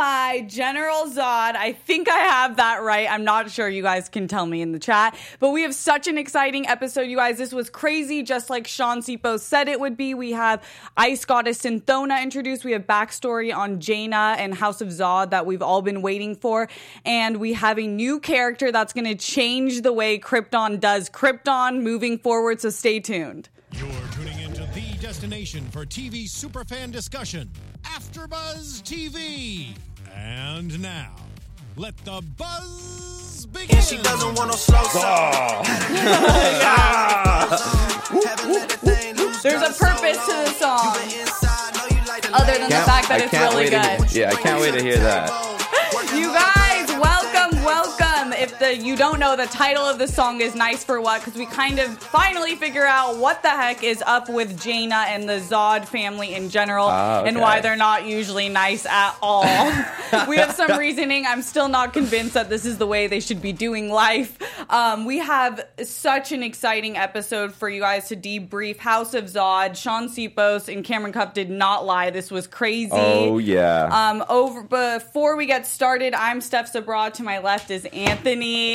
my General Zod. I think I have that right. I'm not sure. You guys can tell me in the chat. But we have such an exciting episode, you guys. This was crazy, just like Sean Sipos said it would be. We have Ice Goddess Cythonna introduced. We have backstory on Jayna and House of Zod that we've all been waiting for. And we have a new character that's going to change the way Krypton does Krypton moving forward. So stay tuned. You're tuning into the destination for TV superfan discussion, AfterBuzz TV. And now, let the buzz begin. And she doesn't want no slow song. There's a purpose to the song, other than the fact that I it's can't really wait to- good. yeah, I can't wait to hear that. If the you don't know, the title of the song is "Nice for What" because we kind of finally figure out what the heck is up with Jayna and the Zod family in general, Ah, and why they're not usually nice at all. we have some reasoning. I'm still not convinced that this is the way they should be doing life. Um, we have such an exciting episode for you guys to debrief. House of Zod, Sean Sipos, and Cameron Cuffe did not lie. This was crazy. Oh yeah. Um, over before we get started, I'm Steph Sabraw. To my left is Anthony.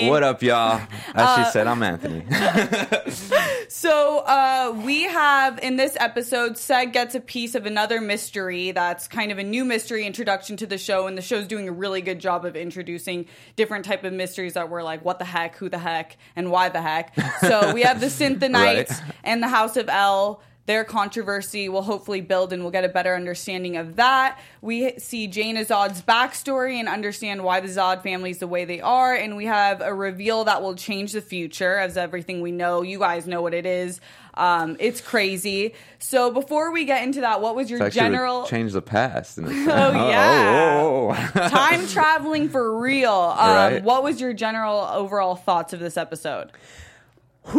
What up, y'all? As uh, she said, I'm Anthony. So uh, we have in this episode, Seg gets a piece of another mystery that's kind of a new mystery introduction to the show, and the show's doing a really good job of introducing different type of mysteries that were like, what the heck, who the heck, and why the heck. So we have the Cythonnites Right. and the House of El. Their controversy will hopefully build and we'll get a better understanding of that. We see Jane Zod's backstory and understand why the Zod family is the way they are. And we have a reveal that will change the future, as everything we know. You guys know what it is. Um, it's crazy. So before we get into that, what was your general change the past. Sense. Oh, yeah. Oh, oh, oh. time traveling for real? Um, Right. What was your general overall thoughts of this episode?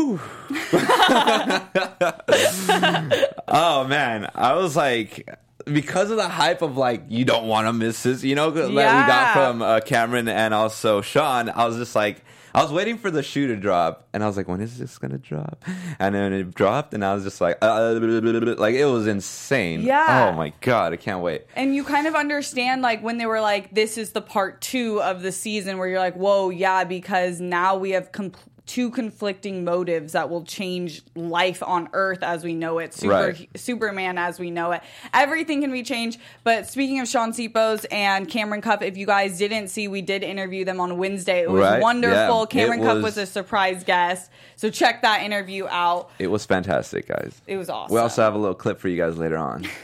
Oh man, I was like, because of the hype of like, you don't want to miss this, you know, that we got from uh, Cameron and also Sean. I was just like, I was waiting for the shoe to drop, and I was like, when is this gonna drop? And then it dropped, and I was just like, uh, like it was insane. Yeah. Oh my god, I can't wait. And you kind of understand, like, when they were like, this is the part two of the season, where you're like, whoa, yeah, because now we have com- two conflicting motives that will change life on Earth as we know it, Super- Right. Superman as we know it. Everything can be changed. But speaking of Sean Sipos and Cameron Cuffe, if you guys didn't see, we did interview them on Wednesday. It was Right, wonderful. yeah, Cameron it Cuffe was- was a surprise guest. So check that interview out. It was fantastic, guys. It was awesome. We also have a little clip for you guys later on.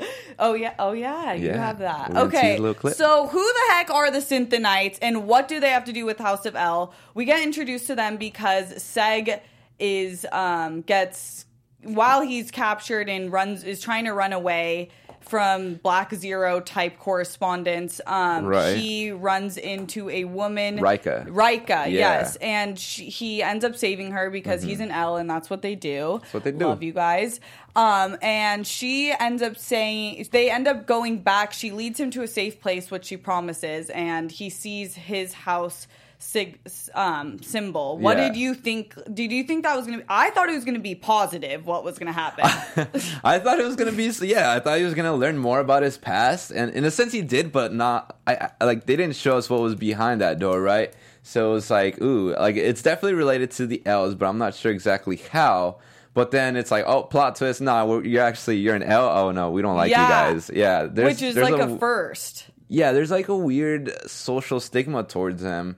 Oh yeah, oh yeah, you Yeah. have that. We're gonna tease Okay, little clip. so who the heck are the Cythonnites, and what do they have to do with House of El? We get introduced to them because Seg is um, gets while he's captured and runs is trying to run away from Black Zero type correspondence. Um, Right. He runs into a woman, Rika. Rika, Yeah. yes, and she, he ends up saving her because he's an El, and that's what they do. That's Mm-hmm. what they do. Love you guys. Um, and she ends up saying they end up going back. She leads him to a safe place, which she promises, and he sees his house sig- um, symbol. What Yeah. did you think? Did you think that was gonna? be... I thought it was gonna be positive. What was gonna happen? I thought it was gonna be yeah. I thought he was gonna learn more about his past, and in a sense he did, but not. I, I like they didn't show us what was behind that door, right? So it's like ooh, like it's definitely related to the El's, but I'm not sure exactly how. But then it's like oh, plot twist. Nah, you're actually you're an El. Oh no, we don't like Yeah. you guys. Yeah, there's, which is there's like a first. yeah, there's like a weird social stigma towards them,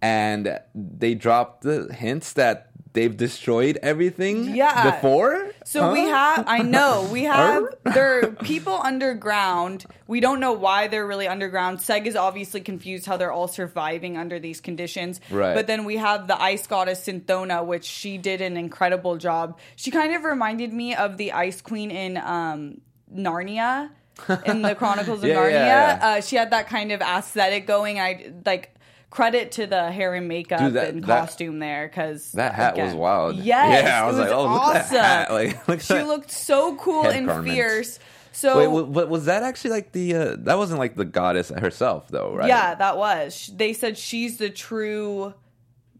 and they dropped the hints that they've destroyed everything. Yeah. before. So we have, I know, we have, there are people underground. We don't know why they're really underground. Seg is obviously confused how they're all surviving under these conditions. Right. But then we have the ice goddess Cythonna, which she did an incredible job. She kind of reminded me of the ice queen in um, Narnia. In the Chronicles of Yeah, Narnia, yeah, yeah. Uh, she had that kind of aesthetic going. I like credit to the hair and makeup Dude, that- and that- costume there because That hat was wild. Yes, Yeah, I was it like, oh, look at awesome. Like, look at she that looked so cool head and fierce. So Wait, was that actually like the? Uh, that wasn't like the goddess herself, though, right? yeah, that was. They said she's the true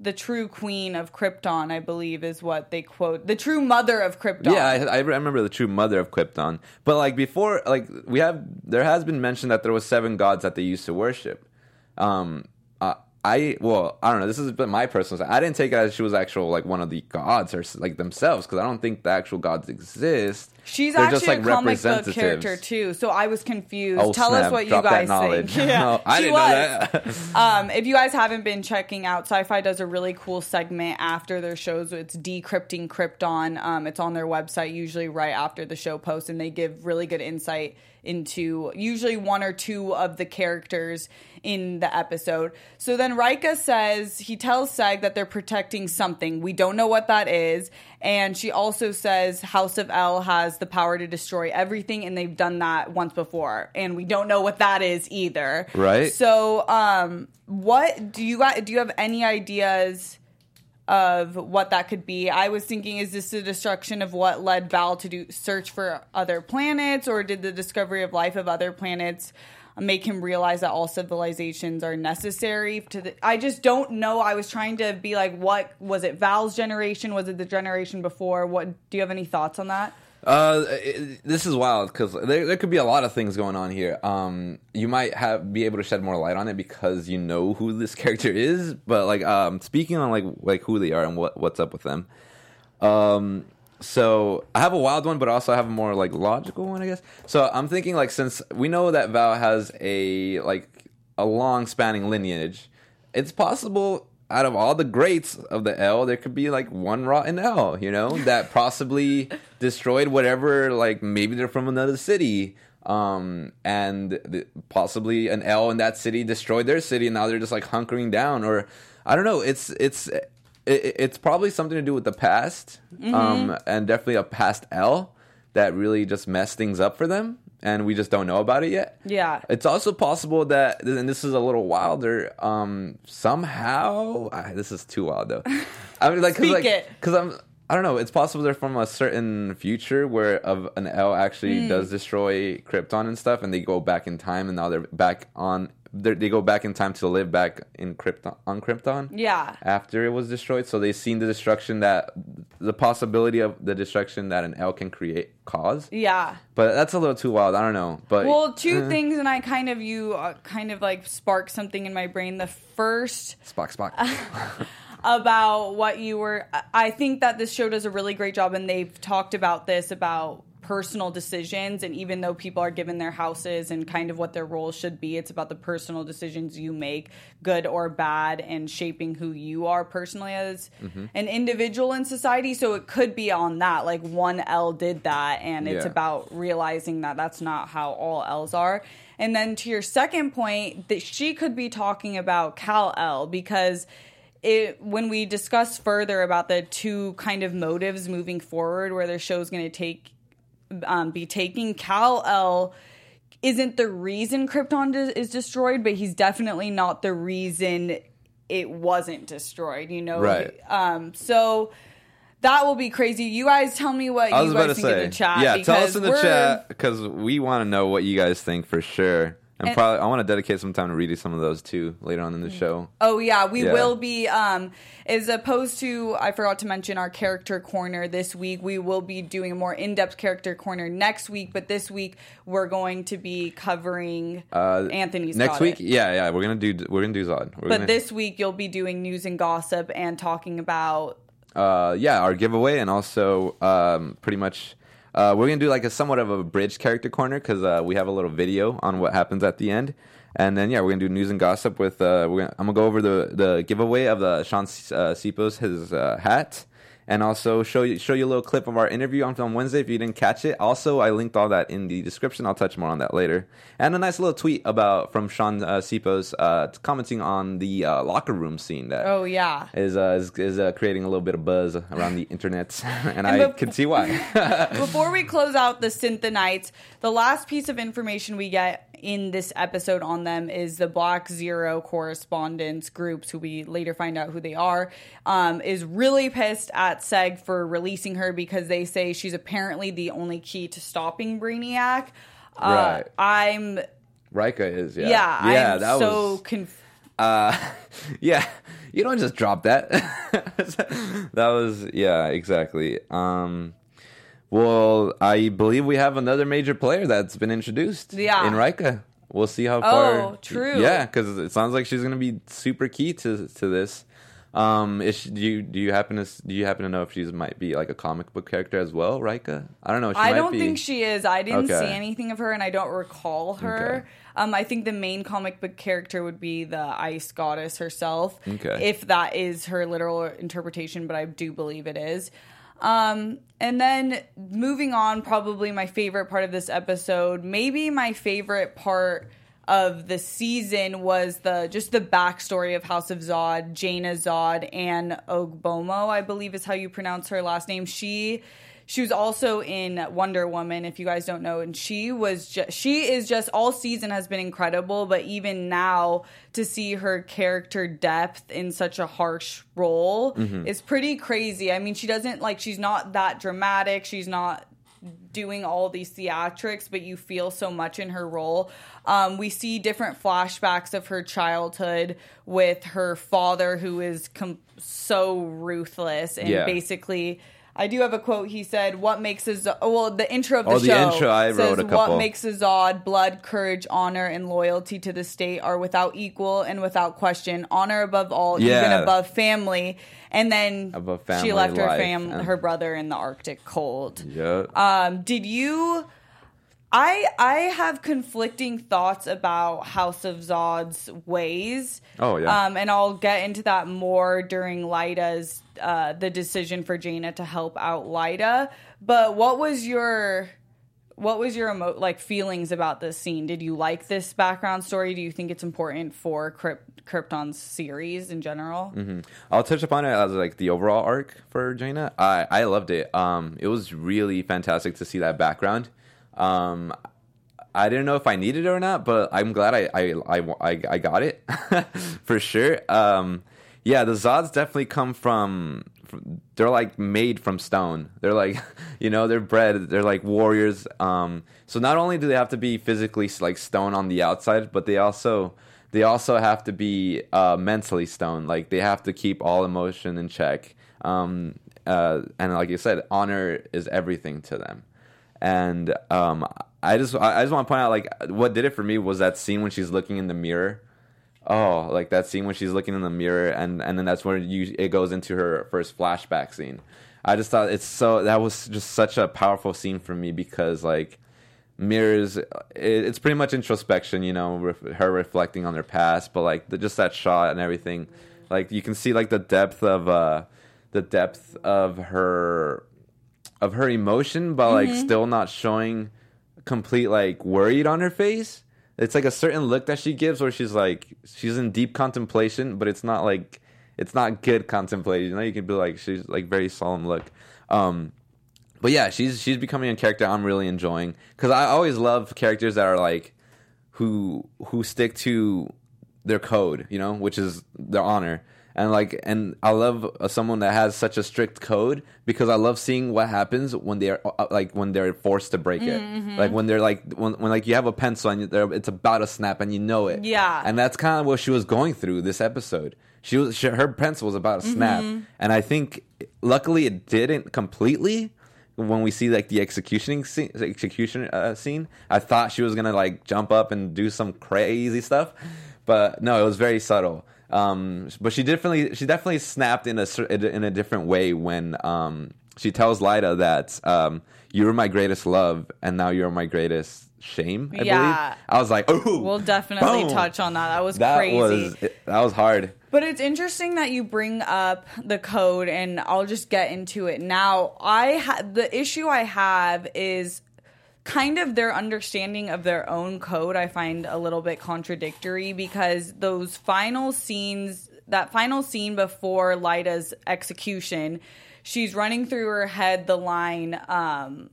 the true queen of Krypton, I believe, is what they quote. The true mother of Krypton. Yeah, I, I remember the true mother of Krypton. But like before, like we have, there has been mention that there was seven gods that they used to worship. Um, uh, I well, I don't know. This is my personal. I didn't take it as she was actual like one of the gods or like themselves because I don't think the actual gods exist. She's They're actually like, a comic book character too, so I was confused. Oh, Tell snap. us what you Drop that guys think. Yeah, No, I she didn't was. know that. um, if you guys haven't been checking out, Syfy does a really cool segment after their shows. It's decrypting Krypton. Um, it's on their website usually right after the show post, and they give really good insight into usually one or two of the characters in the episode. So then Rika says he tells Seg that they're protecting something. We don't know what that is. And she also says House of El has the power to destroy everything, and they've done that once before. And we don't know what that is either. Right. So, um, what do you got? Do you have any ideas of what that could be? I was thinking, is this the destruction of what led Val to do search for other planets, or did the discovery of life of other planets make him realize that all civilizations are necessary? To the, I just don't know. I was trying to be like, what was it? Val's generation? Was it the generation before? What do you have any thoughts on that? Uh, this is wild because there, there could be a lot of things going on here. Um, you might have be able to shed more light on it because you know who this character is. But like, um, speaking on like like who they are and what what's up with them. Um, so I have a wild one, but also I have a more like logical one, I guess. So I'm thinking like since we know that Val has a like a long spanning lineage, it's possible out of all the greats of the El, there could be like one rotten El, you know, that possibly destroyed whatever. Like maybe they're from another city. Um, and th- possibly an El in that city destroyed their city, and now they're just like hunkering down, or I don't know. It's it's it, it's probably something to do with the past, um, and definitely a past El that really just messed things up for them, and we just don't know about it yet. Yeah. It's also possible that, and this is a little wilder. Um, somehow, ah, this is too wild though. I mean, like, cause, Speak like, it. cause I'm, I don't know. It's possible they're from a certain future where of an El actually Hmm. does destroy Krypton and stuff, and they go back in time, and now they're back on. They're, go back in time to live back in Krypton on Krypton Yeah. after it was destroyed. So they've seen the destruction that the possibility of the destruction that an El can create cause. Yeah. But that's a little too wild. I don't know. But Well, two eh, things, and I kind of you uh, kind of like spark something in my brain. The first Spock, Spock. about what you were, I think that this show does a really great job, and they've talked about this about personal decisions. And even though people are given their houses and kind of what their roles should be, it's about the personal decisions you make, good or bad, and shaping who you are personally as Mm-hmm. an individual in society. So it could be on that, like one El did that, and it's Yeah. about realizing that that's not how all El's are. And then to your second point, that she could be talking about Kal-El because it when we discuss further about the two kind of motives moving forward, where their show's going to take um, be taking Kal-El isn't the reason Krypton de- is destroyed, but he's definitely not the reason it wasn't destroyed. You know, Right. Um, so. That will be crazy. You guys tell me what I you was about guys to think say, in the chat. yeah. Tell us in the chat because we want to know what you guys think for sure. And, And- probably I want to dedicate some time to reading some of those too later on in the show. Oh yeah, we Yeah. will be. Um, as opposed to, I forgot to mention our character corner this week. We will be doing a more in-depth character corner next week, but this week we're going to be covering Uh, Anthony's next week, yeah, yeah, we're gonna do we're gonna do Zod. We're But gonna, this week you'll be doing news and gossip and talking about uh, yeah, our giveaway, and also um, pretty much uh, we're gonna do like a somewhat of a bridge character corner because uh, we have a little video on what happens at the end, and then yeah, we're gonna do news and gossip with. Uh, gonna, I'm gonna go over the the giveaway of the Sean uh, Sipos his uh, hat. And also show you show you a little clip of our interview on on Wednesday if you didn't catch it. Also, I linked all that in the description. I'll touch more on that later. And a nice little tweet about from Sean uh, Sipos uh, commenting on the uh, locker room scene that oh yeah. is uh, is, is uh, creating a little bit of buzz around the internet, and, I bef- can see why. Before we close out the Cythonnites, the last piece of information we get in this episode on them is the Black Zero correspondence groups, who we later find out who they are, um, is really pissed at Seg for releasing her because they say she's apparently the only key to stopping Brainiac. Uh, Right. I'm Rika is yeah yeah, yeah I'm that so was conf- uh, yeah you don't just drop that. that was yeah, exactly. Um, well, I believe we have another major player that's been introduced. Yeah. in Rika. We'll see how far. Oh, true. Yeah, because it sounds like she's going to be super key to to this. Um, is she, do you do you happen to do you happen to know if she's might be like a comic book character as well, Rika? I don't know. She I don't be. think she is. I didn't Okay. see anything of her, and I don't recall her. Okay. Um, I think the main comic book character would be the ice goddess herself, Okay. if that is her literal interpretation. But I do believe it is. Um, and then moving on, probably my favorite part of this episode, maybe my favorite part of the season was the just the backstory of House of Zod, Jayna Zod, and Ogbomo, I believe is how you pronounce her last name. She she was also in Wonder Woman, if you guys don't know, and she was just she is just all season has been incredible, but even now to see her character depth in such a harsh role is pretty crazy. I mean, she doesn't like she's not that dramatic. She's not doing all these theatrics, but you feel so much in her role. Um, we see different flashbacks of her childhood with her father, who is com- so ruthless and Yeah. basically. I do have a quote. He said, "What makes a Zod?" Well, the intro of the Oh, the show intro, I says, wrote a couple. "What makes a Zod? Blood, courage, honor, and loyalty to the state are without equal and without question. Honor above all, even above family." And then Above she family, left her life, fam, and- her brother in the Arctic cold. Yeah. Um, did you? I I have conflicting thoughts about House of Zod's ways. Oh, yeah. Um, and I'll get into that more during Lyta's uh, the decision for Jayna to help out Lyta. But what was your what was your emo- like feelings about this scene? Did you like this background story? Do you think it's important for Kryp- Krypton's series in general? I'll touch upon it as like the overall arc for Jayna. I I loved it. Um, it was really fantastic to see that background. Um, I didn't know if I needed it or not, but I'm glad I I I, I, got it for sure. Um, yeah, the Zods definitely come from, from. They're like made from stone. They're like, you know, they're bred. They're like warriors. Um, so not only do they have to be physically like stone on the outside, but they also they also have to be uh, mentally stone. Like they have to keep all emotion in check. Um, uh, and like you said, honor is everything to them. And um, I just I just want to point out like what did it for me was that scene when she's looking in the mirror. Oh, like that scene when she's looking in the mirror, and and then that's when you it goes into her first flashback scene. I just thought it's so that was just such a powerful scene for me because like mirrors it, it's pretty much introspection you know ref, her reflecting on her past but like the, just that shot and everything like you can see like the depth of uh the depth of her of her emotion but like still not showing complete like worried on her face. It's like a certain look that she gives where she's like she's in deep contemplation but it's not like it's not good contemplation. You know you can be like she's like very solemn look. Um but yeah, she's she's becoming a character I'm really enjoying because I always love characters that are like who who stick to their code, you know, which is their honor. And like, and I love uh, someone that has such a strict code because I love seeing what happens when they're uh, like when they're forced to break it. Like when they're like when, when like you have a pencil and it's about to snap and you know it. Yeah. And that's kind of what she was going through this episode. She was she, her pencil was about to snap, and I think luckily it didn't completely when we see like the executioning scene, execution uh, scene, I thought she was gonna like jump up and do some crazy stuff, but no, it was very subtle. Um, but she definitely she definitely snapped in a in a different way when um, she tells Lyta that um, you were my greatest love and now you're my greatest shame. I Yeah. believe. I was like, oh, We'll definitely boom. touch on that. That was That crazy. was that was hard. But it's interesting that you bring up the code, and I'll just get into it now. I ha- the issue I have is kind of their understanding of their own code. I find a little bit contradictory because those final scenes, that final scene before Lyta's execution, she's running through her head the line. Um,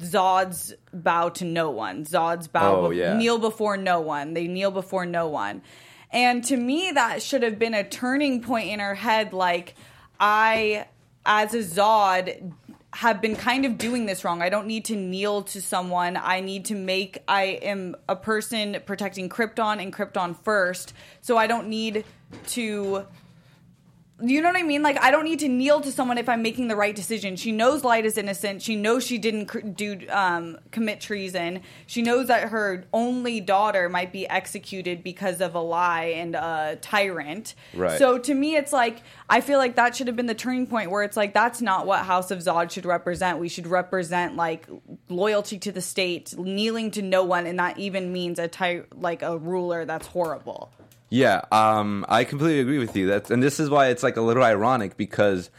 Zod's bow to no one. Zod's bow Oh, bef- yeah. kneel before no one. They kneel before no one. And to me, that should have been a turning point in her head. Like, I, as a Zod, have been kind of doing this wrong. I don't need to kneel to someone. I need to make I am a person protecting Krypton and Krypton first. So I don't need to you know what I mean? Like, I don't need to kneel to someone if I'm making the right decision. She knows Light is innocent. She knows she didn't cr- do um, commit treason. She knows that her only daughter might be executed because of a lie and a tyrant. Right. So to me, it's like I feel like that should have been the turning point where it's like that's not what House of Zod should represent. We should represent like loyalty to the state, kneeling to no one, and that even means a ty- like a ruler that's horrible. Yeah, um, I completely agree with you. That's and this is why it's like a little ironic because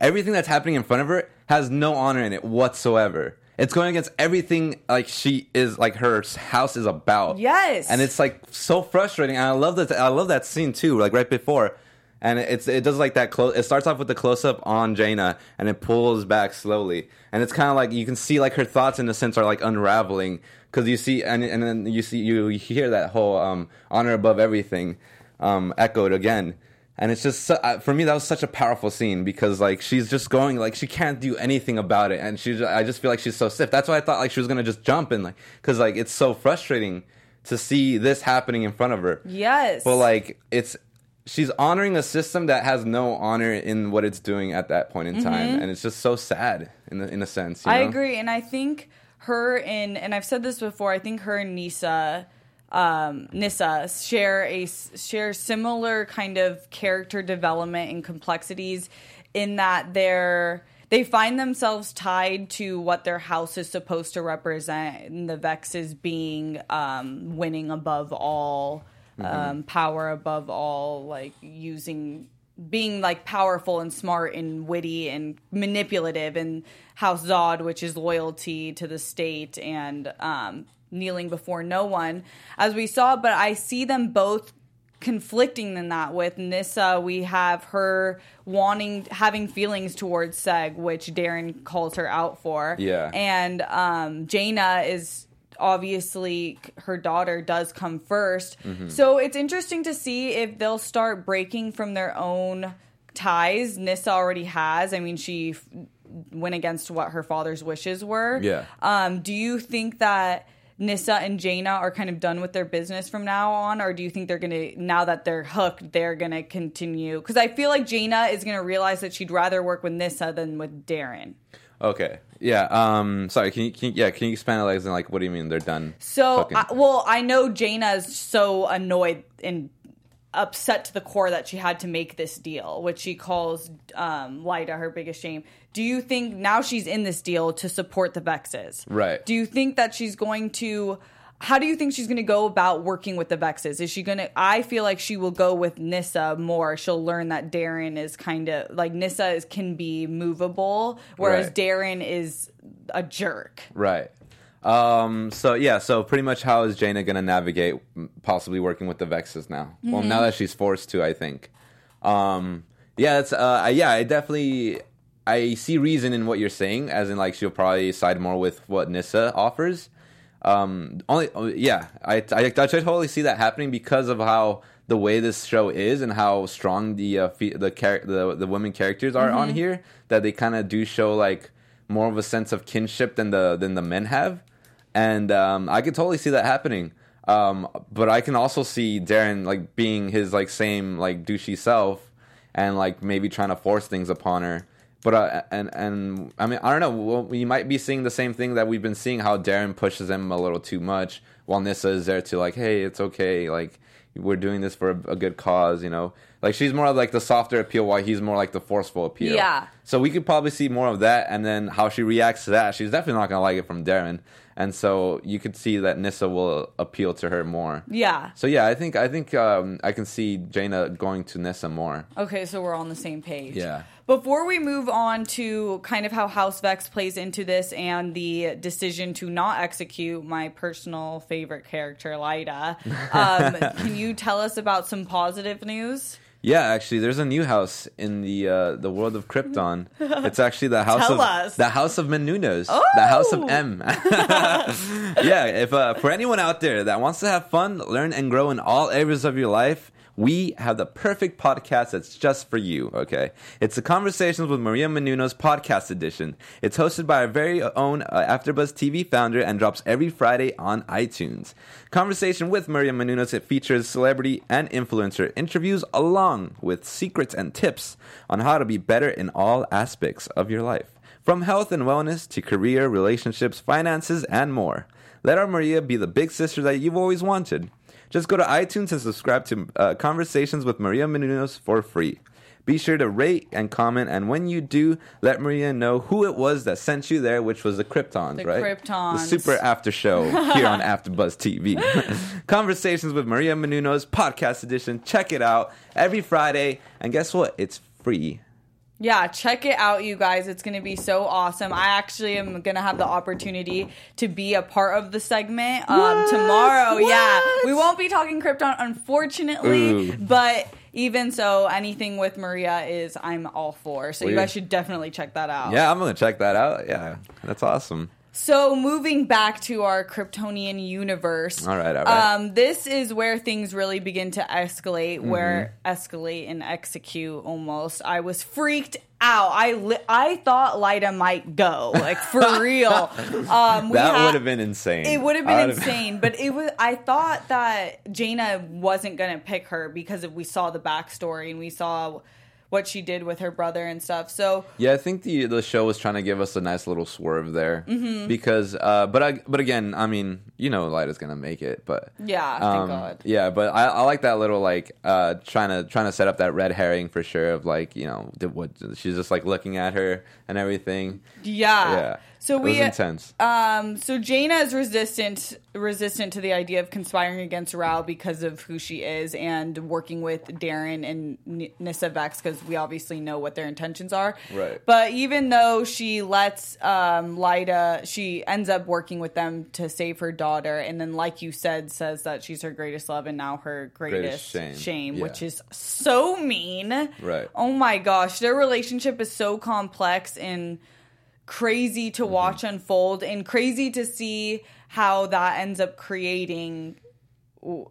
everything that's happening in front of her has no honor in it whatsoever. It's going against everything like she is like her house is about. Yes. and it's like so frustrating. And I love that. I love that scene too. Like right before. And it's it does like that close. It starts off with the close up on Jayna, and it pulls back slowly, and it's kind of like you can see like her thoughts in a sense are like unraveling because you see and and then you see you hear that whole um, honor above everything um, echoed again, and it's just uh, for me that was such a powerful scene because like she's just going like she can't do anything about it, and she's I just feel like she's so stiff. That's why I thought like she was gonna just jump and like because like it's so frustrating to see this happening in front of her. Yes. But like it's she's honoring a system that has no honor in what it's doing at that point in time, and it's just so sad in the, in a sense. you Mm-hmm. I know? agree, and I think her and and I've said this before. I think her and Nyssa, um, Nyssa share a share similar kind of character development and complexities in that they're they find themselves tied to what their house is supposed to represent, and the Vexes being um, winning above all, um, power above all, like using being like powerful and smart and witty and manipulative and House Zod, which is loyalty to the state and um, kneeling before no one, as we saw. But I see them both conflicting in that with Nyssa we have her wanting having feelings towards Seg which Daron calls her out for Yeah. and um Jayna is obviously her daughter does come 1st Mm-hmm. so it's interesting to see if they'll start breaking from their own ties Nyssa already has I mean she f- went against what her father's wishes were Yeah. um, do you think that Nyssa and Jayna are kind of done with their business from now on, or do you think they're gonna now that they're hooked, they're gonna continue? Because I feel like Jayna is gonna realize that she'd rather work with Nyssa than with Daron. Okay. Yeah. Um. Sorry. Can you? Can you yeah. Can you expand on like, as in, like what do you mean they're done? So. I, well, I know Jayna is so annoyed and upset to the core that she had to make this deal, which she calls um, Lyta her biggest shame. Do you think now she's in this deal to support the Vexes? Right. Do you think that she's going to? How do you think she's going to go about working with the Vexes? Is she going to? I feel like she will go with Nyssa more. She'll learn that Daron is kind of like Nyssa is can be movable, whereas Right. Daron is a jerk. Right. Um. So yeah. So pretty much, how is Jayna gonna navigate possibly working with the Vexes now? Well, Mm-hmm. now that she's forced to, I think. Um. Yeah. That's. Uh. I- Yeah. I definitely. I see reason in what you're saying, as in like she'll probably side more with what Nyssa offers. Um. Only. oh, Yeah. I. I, I totally see that happening because of how the way this show is and how strong the uh, fe- the char- the the women characters are on here. That they kind of do show like more of a sense of kinship than the than the men have, and um, I could totally see that happening. Um, but I can also see Daron like being his like same like douchey self, and like maybe trying to force things upon her. But uh, and and I mean I don't know. We might be seeing the same thing that we've been seeing. How Daron pushes him a little too much, while Nyssa is there to like, hey, it's okay. Like we're doing this for a, a good cause, you know. Like she's more of like the softer appeal, while he's more like the forceful appeal. Yeah. So we could probably see more of that, and then how she reacts to that. She's definitely not gonna like it from Daron, and so you could see that Nyssa will appeal to her more. Yeah. So yeah, I think I think um, I can see Jayna going to Nyssa more. Okay, so we're on the same page. Yeah. Before we move on to kind of how House Vex plays into this and the decision to not execute my personal favorite character, Lyta, um, can you tell us about some positive news? Yeah, actually, there's a new house in the uh, the world of Krypton. It's actually the house Tell of us. the house of Menounos, the house of Oh! M. yeah, if uh, for anyone out there that wants to have fun, learn, and grow in all areas of your life. We have the perfect podcast that's just for you, okay? It's the Conversations with Maria Menounos podcast edition. It's hosted by our very own uh, AfterBuzz TV founder and drops every Friday on iTunes. Conversation with Maria Menounos, it features celebrity and influencer interviews along with secrets and tips on how to be better in all aspects of your life. From health and wellness to career, relationships, finances, and more. Let our Maria be the big sister that you've always wanted. Just go to iTunes and subscribe to uh, Conversations with Maria Menounos for free. Be sure to rate and comment, and when you do, let Maria know who it was that sent you there, which was the Kryptons, The right? Kryptons. The super after show here on AfterBuzz TV. Conversations with Maria Menounos podcast edition. Check it out every Friday, and guess what? It's free. Yeah, check it out, you guys. It's going to be so awesome. I actually am going to have the opportunity to be a part of the segment um, What? tomorrow. Yeah, we won't be talking Krypton, unfortunately, Ooh. but even so, anything with Maria is I'm all for. So you guys should definitely check that out. Yeah, I'm gonna check that out. Yeah, that's awesome. So moving back to our Kryptonian universe. All right, all right. Um, this is where things really begin to escalate, Mm-hmm. where escalate and execute almost. I was freaked out. I li- I thought Lyta might go, like for real. Um, That ha- would have been insane. It would have been insane, but it was. I thought that Jayna wasn't gonna pick her because of we saw the backstory and we saw what she did with her brother and stuff. So Yeah, I think the the show was trying to give us a nice little swerve there Mm-hmm. because, uh, but I, but again, I mean, you know, Lyta's gonna make it, but Yeah, thank um, God. yeah, but I, I like that little like uh, trying to trying to set up that red herring for sure of like you know did what she's just like looking at her and everything. yeah, Yeah, So we intense. Um, so Jayna is resistant resistant to the idea of conspiring against Rao because of who she is and working with Daron and N- Nyssa Vex because we obviously know what their intentions are. Right. But even though she lets um, Lyta, she ends up working with them to save her daughter, and then, like you said, says that she's her greatest love and now her greatest, Greatest shame. which Yeah. is so mean. Right. Oh my gosh, their relationship is so complex and crazy Mm-hmm. to watch unfold and crazy to see how that ends up creating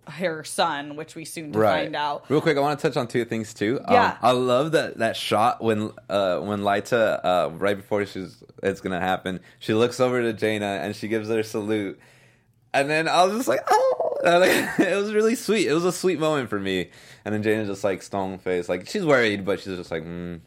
her son, which we soon to find out. Real quick, I want to touch on two things too. Yeah. Um, I love that that shot when uh, when Lyta uh, right before she's it's gonna happen, she looks over to Jayna and she gives her salute, and then I was just like, oh, like, it was really sweet. It was a sweet moment for me. And then Jayna just like stone face, like she's worried, but she's just like, mm.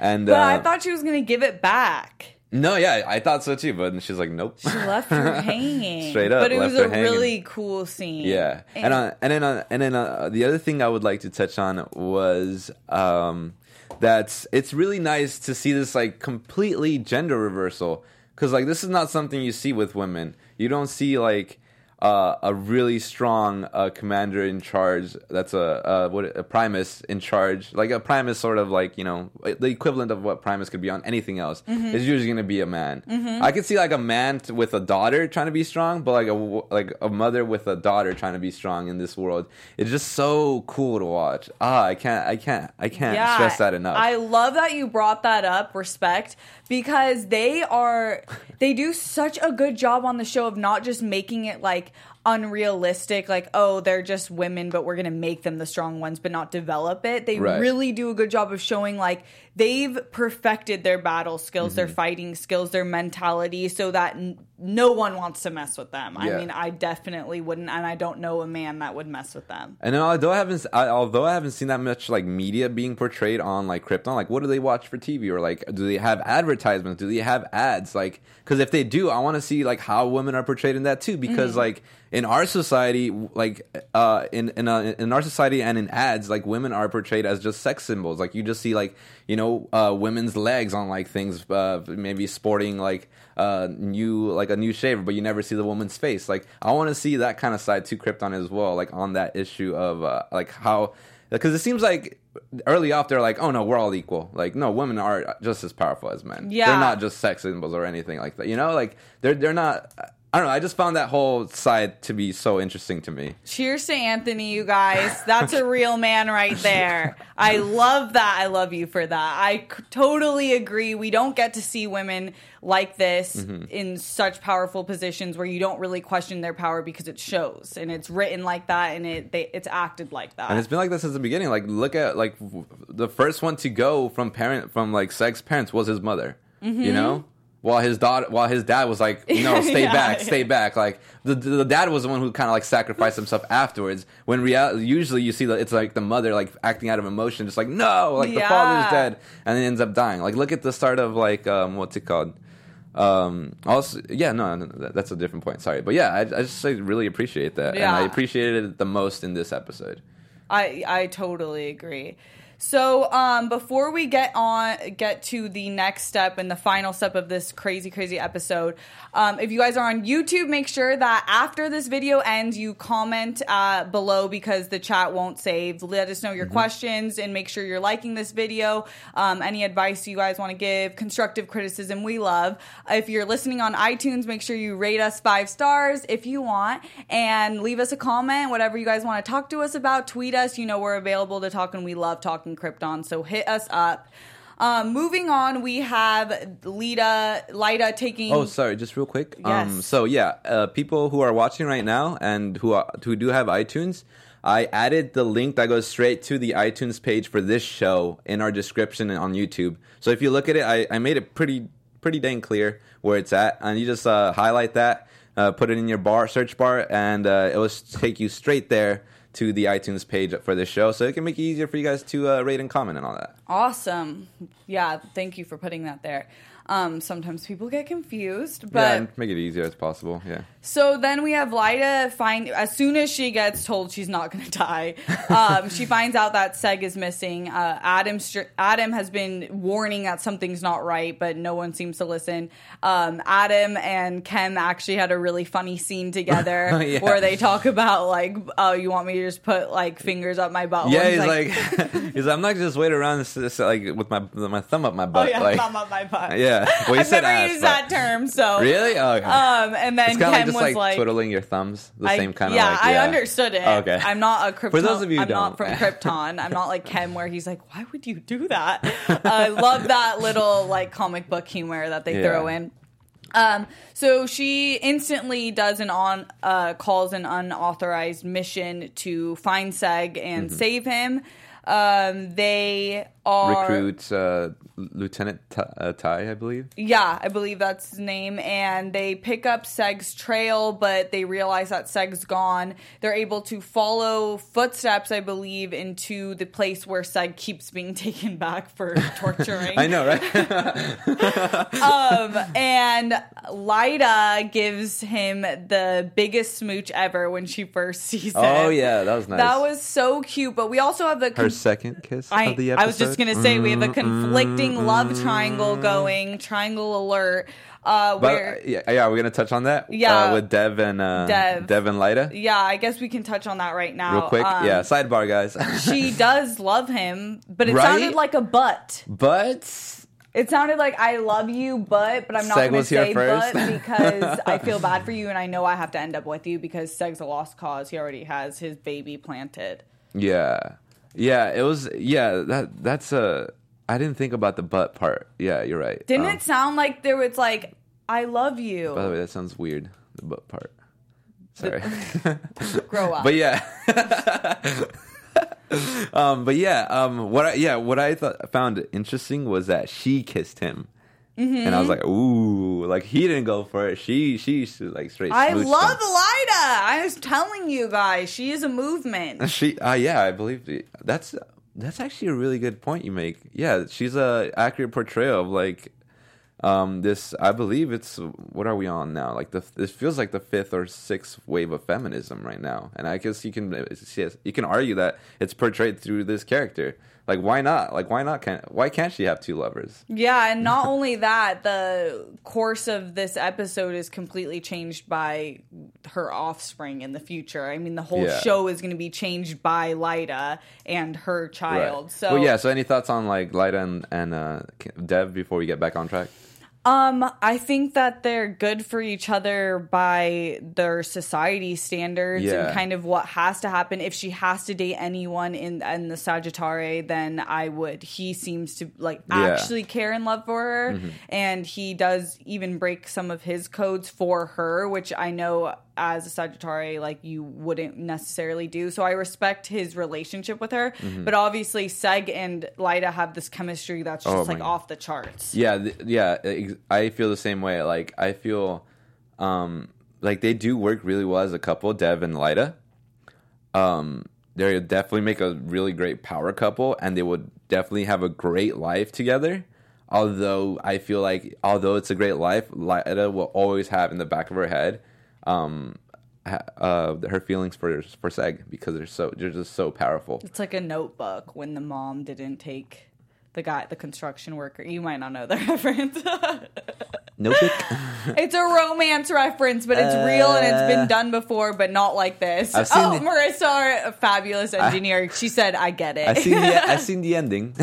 And But uh, I thought she was going to give it back. no, yeah, I thought so too, but then she's like, nope. She left her hanging. Straight up, But it was a hanging. really cool scene. Yeah, and uh, and then uh, and then uh, the other thing I would like to touch on was um, that it's really nice to see this like completely gender reversal because like this is not something you see with women. You don't see like. Uh, a really strong uh, commander in charge. That's a uh, what a Primus in charge. Like a Primus, sort of like you know the equivalent of what Primus could be on anything else. Is usually going to be a man. I could see like a man t- with a daughter trying to be strong, but like a like a mother with a daughter trying to be strong in this world. It's just so cool to watch. Ah, I can't, I can't, I can't stress that enough. I love that you brought that up, respect, because they are they do such a good job on the show of not just making it like unrealistic like oh they're just women but we're going to make them the strong ones but not develop it they Right. really do a good job of showing like they've perfected their battle skills Mm-hmm. their fighting skills their mentality so that n- no one wants to mess with them i mean i definitely wouldn't and i don't know a man that would mess with them And although I haven't, I, although I haven't seen that much like media being portrayed on like Krypton, like what do they watch for TV or like do they have advertisements? Do they have ads? Like because if they do, I want to see like how women are portrayed in that too. Because like in our society, like uh, in in, uh, in our society and in ads, like women are portrayed as just sex symbols. Like you just see like you know uh, women's legs on like things, uh, maybe sporting like uh, new like a new shaver, but you never see the woman's face. Like I want to see that kind of side to Krypton as well, like on that issue of uh, like how because it seems like early off they're like, oh no, we're all equal. Like no, women are just as powerful as men. Yeah. they're not just sex symbols or anything like that. You know, like they're they're not. I don't know. I just found that whole side to be so interesting to me. Cheers to Anthony, you guys. That's a real man right there. I love that. I love you for that. I c- totally agree. We don't get to see women like this Mm-hmm. in such powerful positions where you don't really question their power because it shows and it's written like that and it they, it's acted like that. And it's been like this since the beginning. Like, look at like w- the first one to go from parent from like sex parents was his mother. You know, while his daughter, while his dad was like, no, stay Yeah. back, stay back. Like the the dad was the one who kind of like sacrificed himself afterwards. When reality, usually you see that it's like the mother like acting out of emotion, just like no, like the father's Yeah. dead, and then ends up dying. Like look at the start of like um what's it called. Um. Also, yeah. No, no, that's a different point. Sorry, but yeah, I, I just really appreciate that, and I appreciated it the most in this episode. I I totally agree. So um, before we get on get to the next step and the final step of this crazy crazy episode, um, if you guys are on YouTube, make sure that after this video ends, you comment uh, below because the chat won't save. Let us know your questions and make sure you're liking this video. Um, any advice you guys want to give, constructive criticism, we love. If you're listening on iTunes, make sure you rate us five stars if you want and leave us a comment, whatever you guys want to talk to us about. Tweet us. You know, we're available to talk and we love talking Krypton. So hit us up. Um, moving on, we have Lyta, Lyta taking. Oh, sorry, just real quick. Um, Yes. so yeah, uh, people who are watching right now and who are, who do have iTunes, I added the link that goes straight to the iTunes page for this show in our description on YouTube. So if you look at it, I, I made it pretty pretty dang clear where it's at, and you just uh, highlight that, uh, put it in your bar search bar, and uh, it will take you straight there to the iTunes page for this show. So it can make it easier for you guys to uh, rate and comment and all that. Awesome. Yeah, thank you for putting that there. Um, sometimes people get confused, but and make it easier as possible. Yeah. So then we have Lyta find as soon as she gets told she's not going to die, um, she finds out that Seg is missing. Uh, Adam str- Adam has been warning that something's not right, but no one seems to listen. Um, Adam and Kem actually had a really funny scene together Yeah. where they talk about like, oh, you want me to just put like fingers up my butt? Yeah, he's like, he's like, I'm not just wait around s- s- like with my with my thumb up my butt." oh butt. yeah, like, thumb up my butt. yeah. Well, he I've said never ass, used but- that term, so Really? Oh, okay. Um, and then it's kind of like Kem just was like, like, twiddling your thumbs, the I- same kind of. yeah, like, I understood it. Okay. I'm not a Krypton. For those of you who I'm not don't. from Krypton. I'm not like Kem, where he's like, "Why would you do that?" I love that little like comic book humor that they Yeah. throw in. Um, so she instantly does an on uh, calls an unauthorized mission to find Seg and Mm-hmm. save him. Um, they are Recruit uh, Lieutenant T- uh, Ty, I believe. yeah, I believe that's his name. And they pick up Seg's trail, but they realize that Seg's gone. They're able to follow footsteps, I believe, into the place where Seg keeps being taken back for torturing. I know, right? Um, and Lyta gives him the biggest smooch ever when she first sees him. oh yeah, that was nice. That was so cute. But we also have the her second kiss I, of the episode. I was just gonna say we have a conflicting love triangle going, triangle alert. Uh, But where uh, yeah, yeah, we're gonna touch on that. Yeah. uh, with Dev and uh, Dev. and Lyta. yeah, I guess we can touch on that right now. Real quick, Um, yeah. Sidebar, guys. she does love him, but it Right? sounded like a but. but It sounded like I love you, but but I'm not going to say first. but because I feel bad for you and I know I have to end up with you because Seg's a lost cause. He already has his baby planted. Yeah, yeah, it was. Yeah, that that's a. I didn't think about the butt part. Yeah, you're right. Didn't Um, it sound like there was like I love you? By the way, that sounds weird. The butt part. Sorry, Grow up. but yeah. um, but yeah, um, what I, yeah, what I thought found interesting was that she kissed him, and I was like, ooh, like he didn't go for it. She, she like straight. I love him. Lyta. I was telling you guys, she is a movement. She, uh, yeah, I believe it. that's that's actually a really good point you make. Yeah, she's a accurate portrayal of like um this. I believe it's what are we on now? Like the this feels like the fifth or sixth wave of feminism right now, and I guess you can yes, you can argue that it's portrayed through this character. Like why not? Like why not? Can why can't she have two lovers? Yeah, and not only that, the course of this episode is completely changed by her offspring in the future. I mean, the whole Yeah. show is going to be changed by Lyta and her child. Right. So well, yeah. So any thoughts on like Lyta and, and uh, Dev before we get back on track? Um, I think that they're good for each other by their society standards Yeah. and kind of what has to happen. If she has to date anyone in in the Sagitari, then I would. He seems to like Yeah. Mm-hmm. actually care and love for her, and he does even break some of his codes for her, which I know as a Sagitari, like you wouldn't necessarily do. So I respect his relationship with her, Mm-hmm. but obviously Seg and Lyta have this chemistry that's just Oh like off the charts. Yeah, th- yeah, ex- I feel the same way. Like I feel um like they do work really well as a couple, Dev and Lyta. Um they definitely make a really great power couple and they would definitely have a great life together. Although I feel like although it's a great life, Lyta will always have in the back of her head um uh her feelings for for Seg because they're so they're just so powerful. It's like a notebook when the mom didn't take the guy, the construction worker. You might not know the reference. Notebook. it's a romance reference, but it's real and it's been done before, but not like this. I've seen Oh, the- Marissa, our a fabulous engineer, she said, "I get it." I seen the I seen the ending.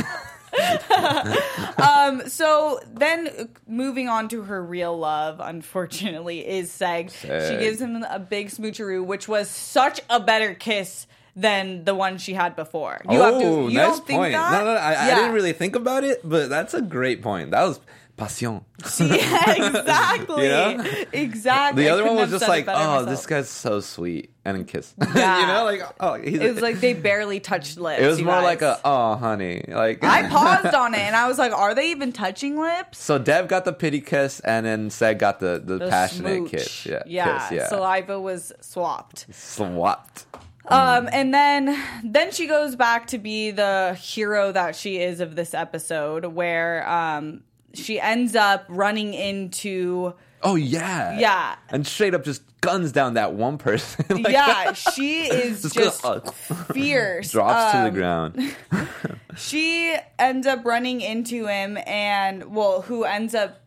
so then uh, moving on to her real love unfortunately is seg. She gives him a big smoocheroo which was such a better kiss than the one she had before. You have to oh, you nice don't think point. that? No, no, no, I, I didn't really think about it, but that's a great point. That was passion. yeah exactly You know? exactly The other one was just like, oh, myself. this guy's so sweet, and then kiss. Yeah. you know, like, oh, he's it was like they barely touched lips it was more guys. like a, oh, honey, like. I paused on it and I was like, are they even touching lips? So Dev got the pity kiss, and then Seg got the, the, The passionate smooch. kiss. Yeah, yeah. kiss, yeah. Saliva was swapped. Swapped. Um, and then then she goes back to be the hero that she is of this episode, where um she ends up running into Oh yeah, Yeah. and straight up just guns down that one person. Like, yeah, she is Just just go- fierce. drops to the Um, ground. She ends up running into him, and well, who ends up.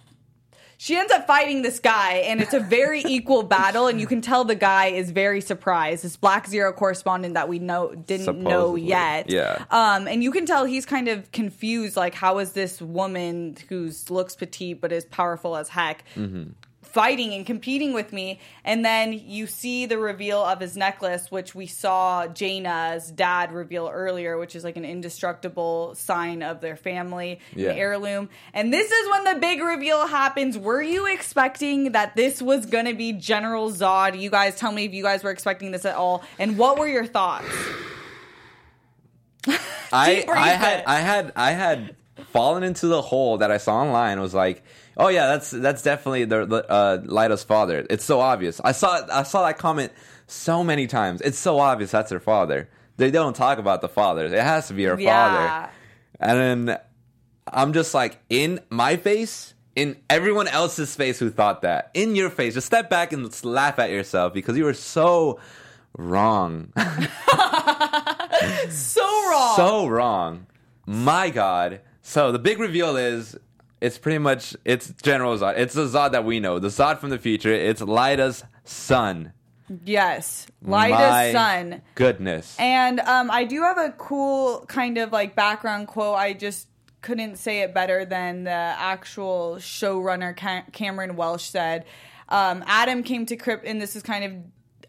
She ends up fighting this guy, and it's a very equal battle, and you can tell the guy is very surprised. This Black Zero correspondent that we know didn't know yet, yeah. Um, and you can tell he's kind of confused, like how is this woman who looks petite but is powerful as heck fighting and competing with me. And then you see the reveal of his necklace, which we saw Jayna's dad reveal earlier, which is like an indestructible sign of their family, Yeah. an heirloom. And this is when the big reveal happens. Were you expecting that this was going to be General Zod? You guys tell me if you guys were expecting this at all. And what were your thoughts? I I had. I had I had fallen into the hole that I saw online. It Was like, oh yeah, that's that's definitely the, uh, Lyta's father. It's so obvious. I saw I saw that comment so many times. It's so obvious that's her father. They don't talk about the fathers. It has to be her Yeah. father. And then I'm just like in my face, in everyone else's face who thought that, in your face. Just step back and just laugh at yourself because you were so wrong. So wrong. so wrong. My God. So the big reveal is it's pretty much it's General Zod. It's the Zod that we know. The Zod from the future. It's Lyta's son. yes. Lyta's My son. Goodness. And um, I do have a cool kind of like background quote. I just couldn't say it better than the actual showrunner Ca- Cameron Welch said. Um, Adam came to Crypt, and this is kind of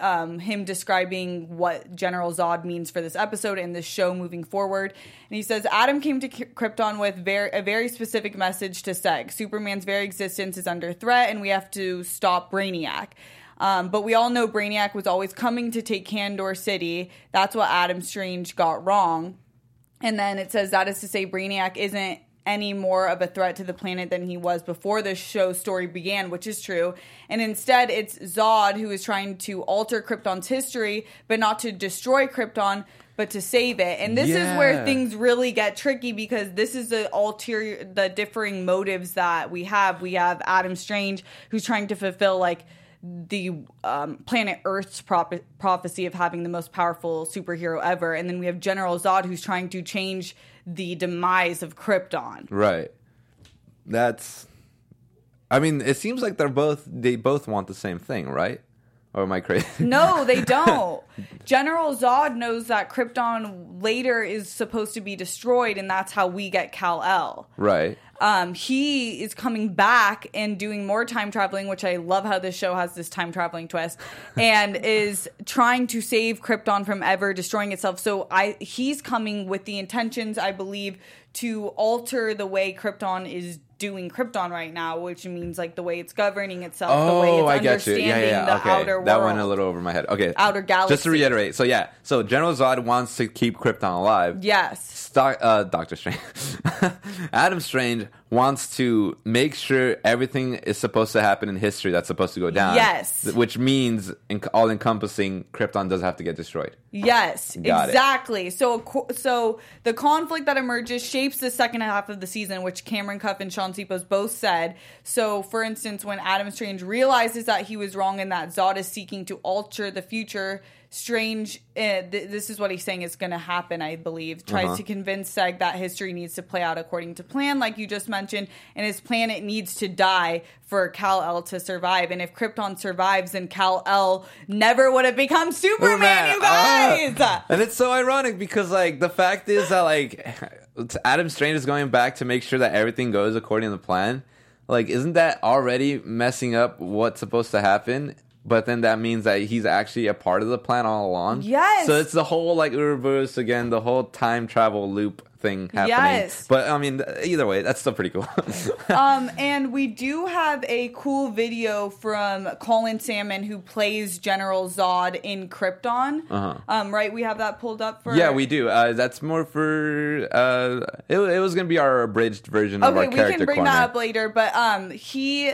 um, him describing what General Zod means for this episode and this show moving forward. And he says Adam came to Krypton with very, a very specific message to Seg. Superman's very existence is under threat, and we have to stop Brainiac. Um, but we all know Brainiac was always coming to take Kandor City. That's what Adam Strange got wrong. And then it says that is to say Brainiac isn't any more of a threat to the planet than he was before the show story began, which is true. And instead, it's Zod who is trying to alter Krypton's history, but not to destroy Krypton, but to save it. And this is where things really get tricky because this is the ulterior, the differing motives that we have. We have Adam Strange who's trying to fulfill like the um, planet Earth's prop- prophecy of having the most powerful superhero ever, and then we have General Zod who's trying to change the demise of Krypton. right. That's I mean, it seems like they're both they both want the same thing, right? Or am I crazy? No, they don't. General Zod knows that Krypton later is supposed to be destroyed, and that's how we get Kal-El. right. Um, he is coming back and doing more time traveling, which I love how this show has this time traveling twist, and is trying to save Krypton from ever destroying itself. So I he's coming with the intentions, I believe, to alter the way Krypton is doing Krypton right now, which means like the way it's governing itself, the way Oh, it's I get you. understanding Yeah, yeah, yeah. the Okay, outer world. that went a little over my head. Okay, Outer Just galaxy. to reiterate, so yeah, so General Zod wants to keep Krypton alive. Yes. Stock, uh, Doctor Strange, Adam Strange wants to make sure everything is supposed to happen in history that's supposed to go down. Yes. th- which means all encompassing, Krypton does have to get destroyed. Yes, Got it. exactly. So, co- so the conflict that emerges shapes the second half of the season, which Cameron Cuffe and Shaun Sipos both said. So, for instance, when Adam Strange realizes that he was wrong and that Zod is seeking to alter the future, Strange, uh, th- this is what he's saying is going to happen. I believe tries Uh-huh. to convince Seg that history needs to play out according to plan, like you just mentioned, and his planet needs to die for Kal-El to survive. And if Krypton survives, then Kal-El never would have become Superman. Man. You guys. Ah. and it's so ironic because like the fact is that like Adam Strange is going back to make sure that everything goes according to plan. Like, isn't that already messing up what's supposed to happen? But then that means that he's actually a part of the plan all along. Yes. So it's the whole like reverse again, the whole time travel loop thing happening. Yes. But I mean, either way, that's still pretty cool. um, and we do have a cool video from Colin Salmon who plays General Zod in Krypton. Uh-huh. Um, right, we have that pulled up for. yeah, we do. Uh, that's more for. Uh, it, it was gonna be our abridged version of Okay, we can bring corner. that up later, but um, he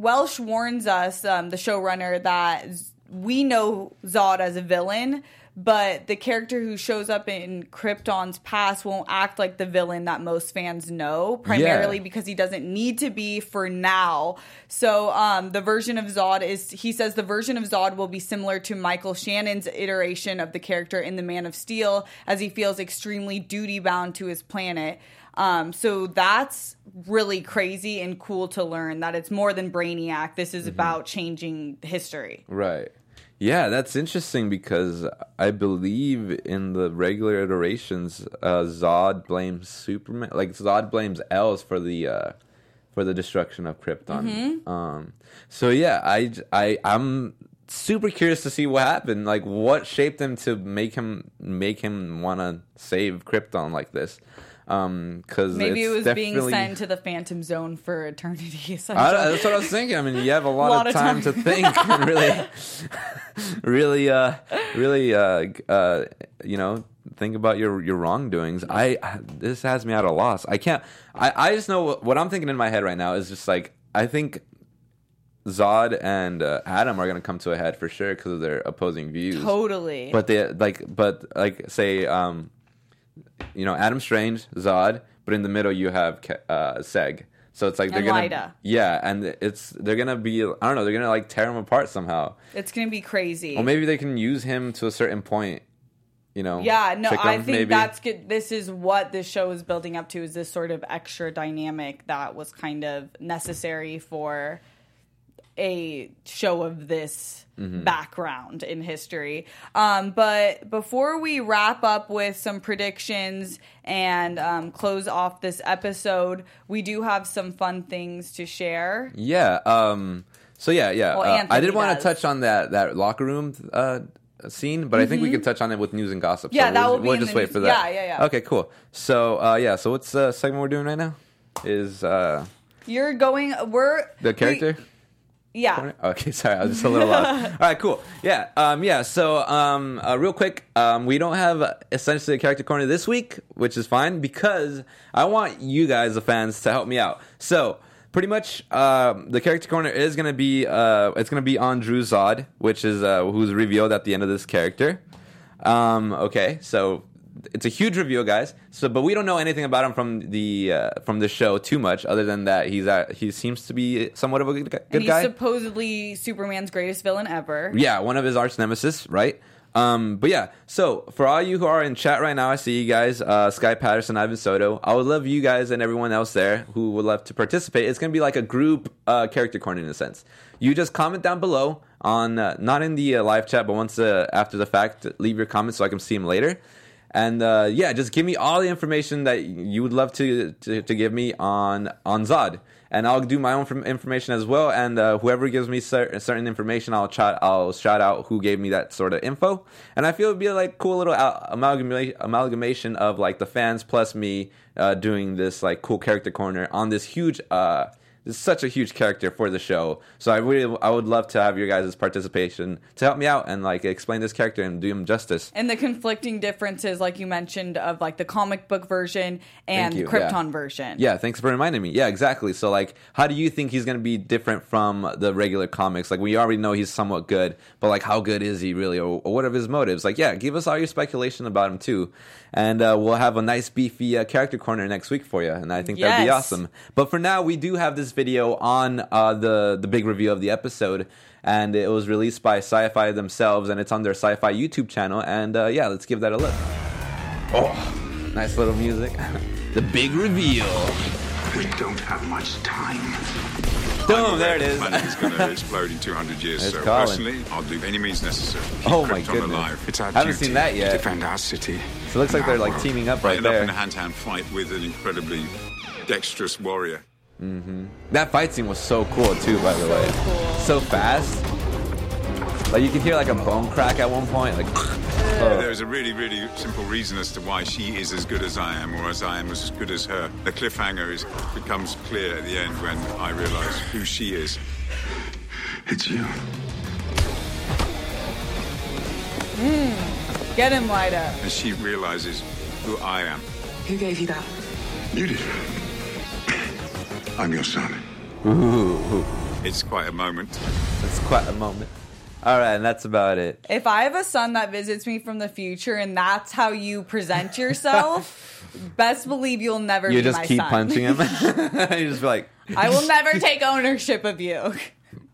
Welch warns us, um, the showrunner, that we know Zod as a villain. But the character who shows up in Krypton's past won't act like the villain that most fans know, primarily Yeah. because he doesn't need to be for now. So um, the version of Zod is, he says the version of Zod will be similar to Michael Shannon's iteration of the character in The Man of Steel, as he feels extremely duty bound to his planet. Um, so that's really crazy and cool to learn that it's more than Brainiac. This is about changing history. Right. Yeah, that's interesting because I believe in the regular iterations, uh, Zod blames Superman. Like Zod blames Els for the uh, for the destruction of Krypton. Mm-hmm. Um, so yeah, I I I'm super curious to see what happened. Like what shaped him to make him make him want to save Krypton like this. Um, because Maybe it was being sent to the Phantom Zone for eternity. I, that's what I was thinking. I mean, you have a lot, Lot of of time, time. to think, and really, really, uh, really, uh, uh, you know, think about your your wrongdoings. I this has me at a loss. I can't. I I just know what, what I'm thinking in my head right now is just like I think Zod and uh, Adam are gonna come to a head for sure because of their opposing views. totally. But they like, but like, say, um, you know, Adam Strange, Zod, but in the middle you have uh, Seg. So it's like they're And gonna, yeah, and it's they're gonna be, I don't know, they're gonna like tear him apart somehow. it's going to be crazy. Or maybe they can use him to a certain point. You know, Yeah, no, I think maybe. that's good. This is what this show is building up to is this sort of extra dynamic that was kind of necessary for a show of this Mm-hmm. background in history. Um, but before we wrap up with some predictions and um, close off this episode, we do have some fun things to share. Yeah. Um. So yeah, yeah. Well, uh, I did want to touch on that that locker room uh, scene, but I think we can touch on it with news and gossip. Mm-hmm. Yeah, so that we'll, will we'll just wait news- for that. yeah, yeah, yeah. Okay, cool. So uh, yeah, so what's the segment we're doing right now? Is uh, You're going, we're. the we- yeah. Okay, sorry, I was just a little lost. All right, cool. Yeah, um, yeah. So, um, uh, real quick, um, we don't have uh, essentially a character corner this week, which is fine because I want you guys, the fans, to help me out. So, pretty much, um, the character corner is gonna be uh, it's gonna be on Dru-Zod, which is uh, who's revealed at the end of this character. Um, okay, so it's a huge reveal, guys. So, but we don't know anything about him from the uh, from the show too much, other than that he's uh, he seems to be somewhat of a good, good And he's guy. supposedly Superman's greatest villain ever. Yeah, one of his arch nemesis, right? Um, but yeah, so for all you who are in chat right now, I see you guys, uh, Sky Patterson, Ivan Soto. I would love you guys and everyone else there who would love to participate. It's gonna be like a group uh, character corner in a sense. You just comment down below on uh, not in the uh, live chat, but once uh, after the fact, leave your comments so I can see them later. And uh, yeah, just give me all the information that you would love to, to, to give me on on Zod, and I'll do my own information as well. And uh, whoever gives me cer- certain information, I'll chat, I'll shout out who gave me that sort of info. And I feel it'd be like cool little al- amalgamation of like the fans plus me uh, doing this like cool character corner on this huge. Is such a huge character for the show. So I really, I would love to have your guys' participation to help me out and like explain this character and do him justice. And the conflicting differences, like you mentioned, of like the comic book version and you, Krypton yeah. version. Yeah, thanks for reminding me. Yeah, exactly. So like, how do you think he's going to be different from the regular comics? Like, we already know he's somewhat good, but like, how good is he really, or, or what are his motives? Like, yeah, give us all your speculation about him too, and uh, we'll have a nice beefy uh, character corner next week for you, and I think that'd be awesome. But for now, we do have this video on uh, the the big review of the episode. And it was released by Syfy themselves, and it's on their Syfy YouTube channel. And uh, yeah, let's give that a look. Oh, nice little music. the big reveal. We don't have much time. Boom, there it is. Planet is going to explode in 200 years. There's so Colin. personally, I'll do any means necessary. Keep Oh my goodness. alive. It's our Haven't duty seen that yet. defend our city. So it looks like they're like Our teaming up right I ended up there. in a hand-to-hand fight with an incredibly dexterous warrior. Mm-hmm. That fight scene was so cool too, by the way. So fast. Like you can hear like a bone crack at one point. Like, oh. There is a really, really simple reason as to why she is as good as I am, or as I am as good as her. The cliffhanger is becomes clear at the end when I realise who she is. It's you. Hmm. Get him, Lyta. And she realises who I am. Who gave you that? You did. I'm your son. It's quite a moment. it's quite a moment. All right, and that's about it. If I have a son that visits me from the future and that's how you present yourself, best believe you'll never You be just keep son. punching him. you just be like, I will never take ownership of you.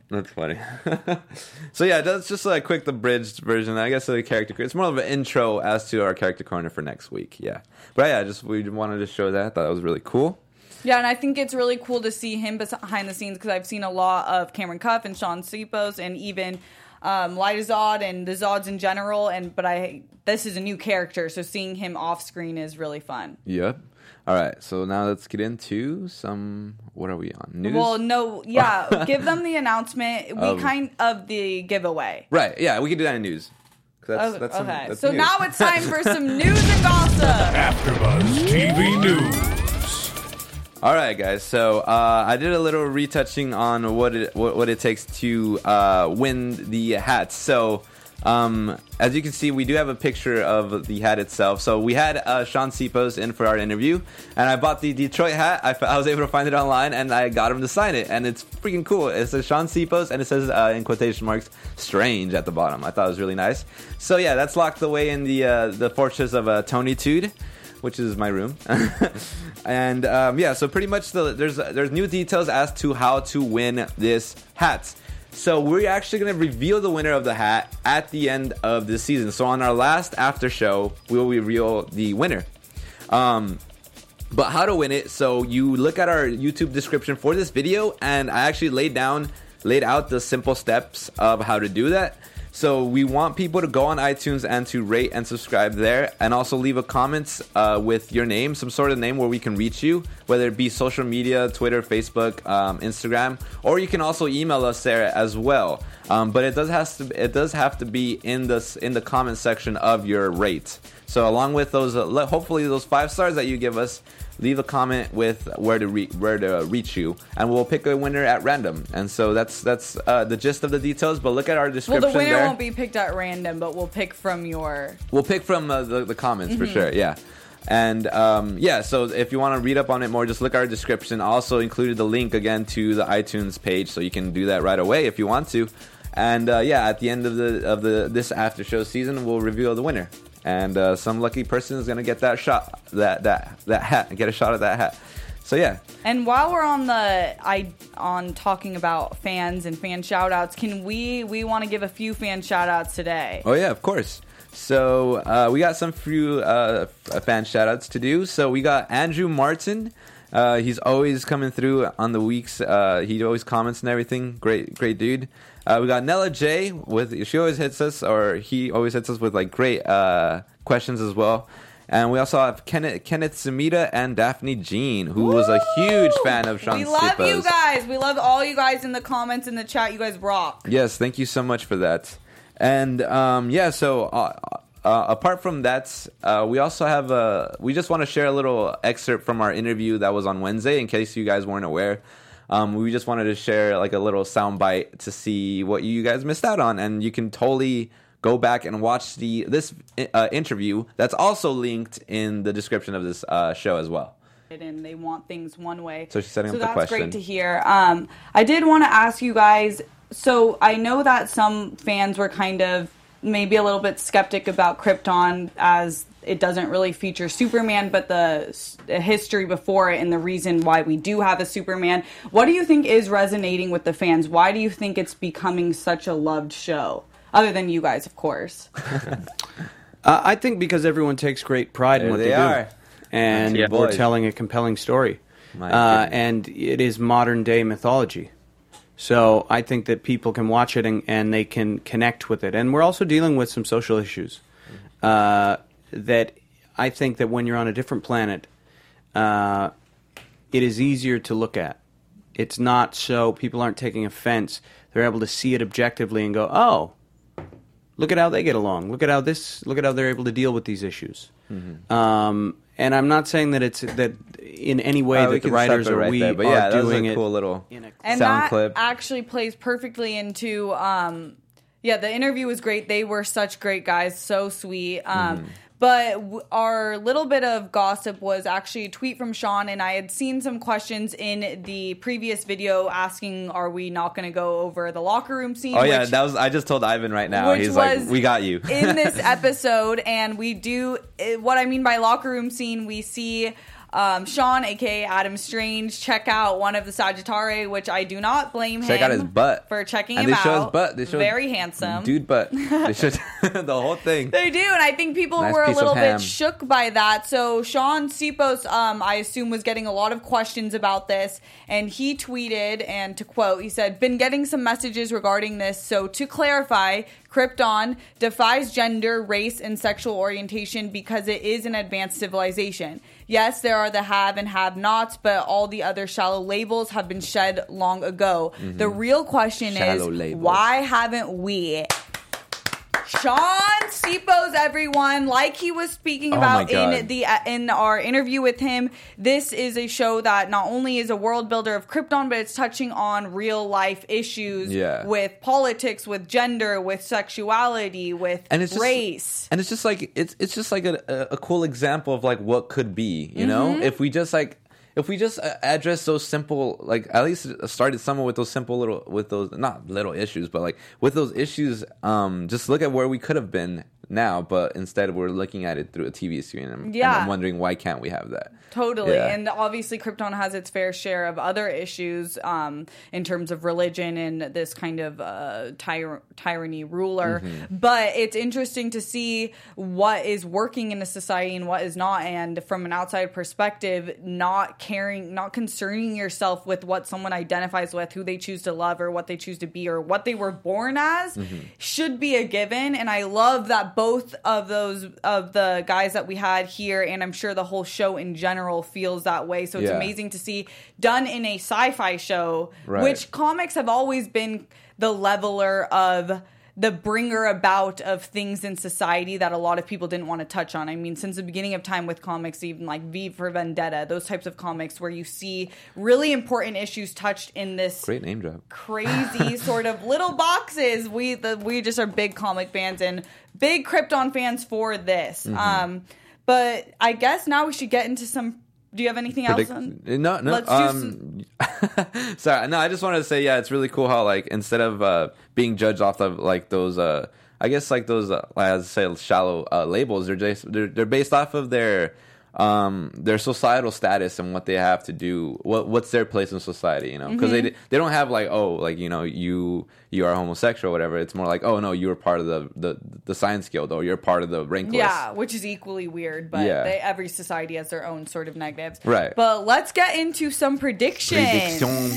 That's funny. so yeah, that's just a quick the bridged version. I guess of the character. It's more of an intro as to our character corner for next week. Yeah, but yeah, just we wanted to show that. Thought that was really cool. Yeah, and I think it's really cool to see him behind the scenes because I've seen a lot of Cameron Cuffe and Shaun Sipos and even um, Lyta Zod and the Zods in general. And but I this is a new character, so seeing him off screen is really fun. Yep. All right, so now let's get into some. What are we on? News. Well, no, yeah, give them the announcement. We Um, kind of the giveaway. right. Yeah, we can do that in news. That's, Oh, that's some- okay, that's so news. now it's time for some news and gossip. AfterBuzz TV News. All right, guys. So uh, I did a little retouching on what it what, what it takes to uh, win the hats. So um, as you can see, we do have a picture of the hat itself. So we had uh, Shaun Sipos in for our interview, and I bought the Detroit hat. I, f- I was able to find it online, and I got him to sign it, and it's freaking cool. It says Shaun Sipos, and it says uh, in quotation marks "strange" at the bottom. I thought it was really nice. So yeah, that's locked away in the uh, the fortress of uh, Tony Tude which is my room. and um, yeah, so pretty much the, there's there's new details as to how to win this hat. So we're actually going to reveal the winner of the hat at the end of the season. So on our last after show, we will reveal the winner. Um, but how to win it? So you look at our YouTube description for this video, and I actually laid down, laid out the simple steps of how to do that. So we want people to go on iTunes and to rate and subscribe there, and also leave a comment uh, with your name, some sort of name where we can reach you, whether it be social media, Twitter, Facebook, um, Instagram, or you can also email us there as well. Um, but it does has to it does have to be in the in the comment section of your rate. So along with those, uh, hopefully those five stars that you give us, leave a comment with where to re- where to reach you, and we'll pick a winner at random. And so that's that's uh, the gist of the details. But look at our description. Well, the winner there. won't be picked at random, but we'll pick from your. We'll pick from uh, the, the comments Mm-hmm. for sure. Yeah. And um, yeah, so if you want to read up on it more, just look at our description. Also included the link again to the iTunes page, so you can do that right away if you want to. And uh, yeah, at the end of the of the this after show season, we'll reveal the winner, and uh, some lucky person is gonna get that shot, that that that hat, and get a shot of that hat. So yeah, And while we're on the I on talking about fans and fan shout outs, can we we want to give a few fan shout outs today? Oh yeah, of course. So uh, we got some few uh, fan shoutouts to do. So we got Andrew Martin, Uh, he's always coming through on the weeks. Uh, he always comments and everything. Great, great dude. Uh, we got Nella J with she always hits us, or he always hits us with like great uh, questions as well. And we also have Kenneth Kenneth and Daphne Jean, who was a huge fan of Shaun We love you guys. We love all you guys in the comments in the chat. You guys rock. Yes, thank you so much for that. And um, yeah, so uh, uh, apart from that, uh, we also have a. We just want to share a little excerpt from our interview that was on Wednesday, in case you guys weren't aware. Um, we just wanted to share like a little soundbite to see what you guys missed out on, and you can totally go back and watch the this uh, interview. That's also linked in the description of this uh, show as well. and they want things one way. So she's setting so up the that's question. great to hear. Um, I did want to ask you guys. So I know that some fans were kind of maybe a little bit skeptic about Krypton as it doesn't really feature Superman, but the s- history before it and the reason why we do have a Superman. What do you think is resonating with the fans? Why do you think it's becoming such a loved show? Other than you guys, of course. Uh, I think because everyone takes great pride in what they they, are. do, and Yeah. we're Boys. telling a compelling story, uh, and it is modern day mythology. So I think that people can watch it and, and they can connect with it, and we're also dealing with some social issues uh, that I think that when you're on a different planet, uh, it is easier to look at. It's not so people aren't taking offense; they're able to see it objectively and go, "Oh, look at how they get along. Look at how this. Look at how they're able to deal with these issues. Mm-hmm. Um, and I'm not saying that it's that in any way Uh, we that the can stop writers it or right we there, but are yeah, that was doing a it cool little in a and sound that clip. actually plays perfectly into um yeah the interview was great they were such great guys so sweet um Mm-hmm. But w- our little bit of gossip was actually a tweet from Shaun, and I had seen some questions in the previous video asking, "Are we not going to go over the locker room scene?" Oh yeah, which- that was. I just told Ivan right now. He's like, "We got you." in this episode, and we do eh, what I mean by locker room scene. We see um, Shaun, aka Adam Strange, check out one of the Sagitari, which I do not blame him. Check out his butt for checking and him they show out. his butt. They show very handsome, dude butt. They show the whole thing. They do, and I think people Nice were a little bit shook by that. So Shaun Sipos, um, I assume, was getting a lot of questions about this, and he tweeted, and to quote, he said, "Been getting some messages regarding this. So to clarify, Krypton defies gender, race, and sexual orientation because it is an advanced civilization. Yes, there are the have and have-nots, but all the other shallow labels have been shed long ago. The real question Mm-hmm. Shallow is, labels. why haven't we?" Shaun Sipos, everyone, like he was speaking Oh about in the uh, in our interview with him. This is a show that not only is a world builder of Krypton, but it's touching on real life issues Yeah. with politics, with gender, with sexuality, with and it's just, race. and it's just like it's it's just like a, a, cool example of like what could be you know Mm-hmm. if we just like if we just uh, address those simple like at least started somewhere with those simple little with those not little issues but like with those issues um just look at where we could have been now but instead we're looking at it through a tv screen and, Yeah. and i'm wondering why can't we have that Totally. Yeah. And obviously, Krypton has its fair share of other issues um, in terms of religion and this kind of uh, tyr- tyranny ruler. Mm-hmm. But it's interesting to see what is working in a society and what is not. And from an outside perspective, not caring, not concerning yourself with what someone identifies with, who they choose to love, or what they choose to be, or what they were born as Mm-hmm. should be a given. And I love that both of those, of the guys that we had here, and I'm sure the whole show in general feels that way. So it's Yeah. amazing to see done in a sci-fi show, Right. which comics have always been the leveler of the bringer about of things in society that a lot of people didn't want to touch on. I mean, since the beginning of time with comics, even like V for Vendetta, those types of comics where you see really important issues touched in this great name drop crazy sort of little boxes. We the we just are big comic fans and big Krypton fans for this. Mm-hmm. Um, but I guess now we should get into some. Do you have anything Predict- else? On? no, no. Let's do um, sorry, no. I just wanted to say, yeah, it's really cool how like instead of uh, being judged off of like those, uh, I guess like those, uh, as I say, shallow uh, labels, they're just they're, they're based off of their um, their societal status and what they have to do. What what's their place in society? You know, because Mm-hmm. they they don't have like oh like you know you you are homosexual or whatever. It's more like oh no you're part of the the, the science guild or you're part of the rank list. Yeah, which is equally weird, but Yeah. they, every society has their own sort of negatives. Right. But let's get into some predictions. Prediction.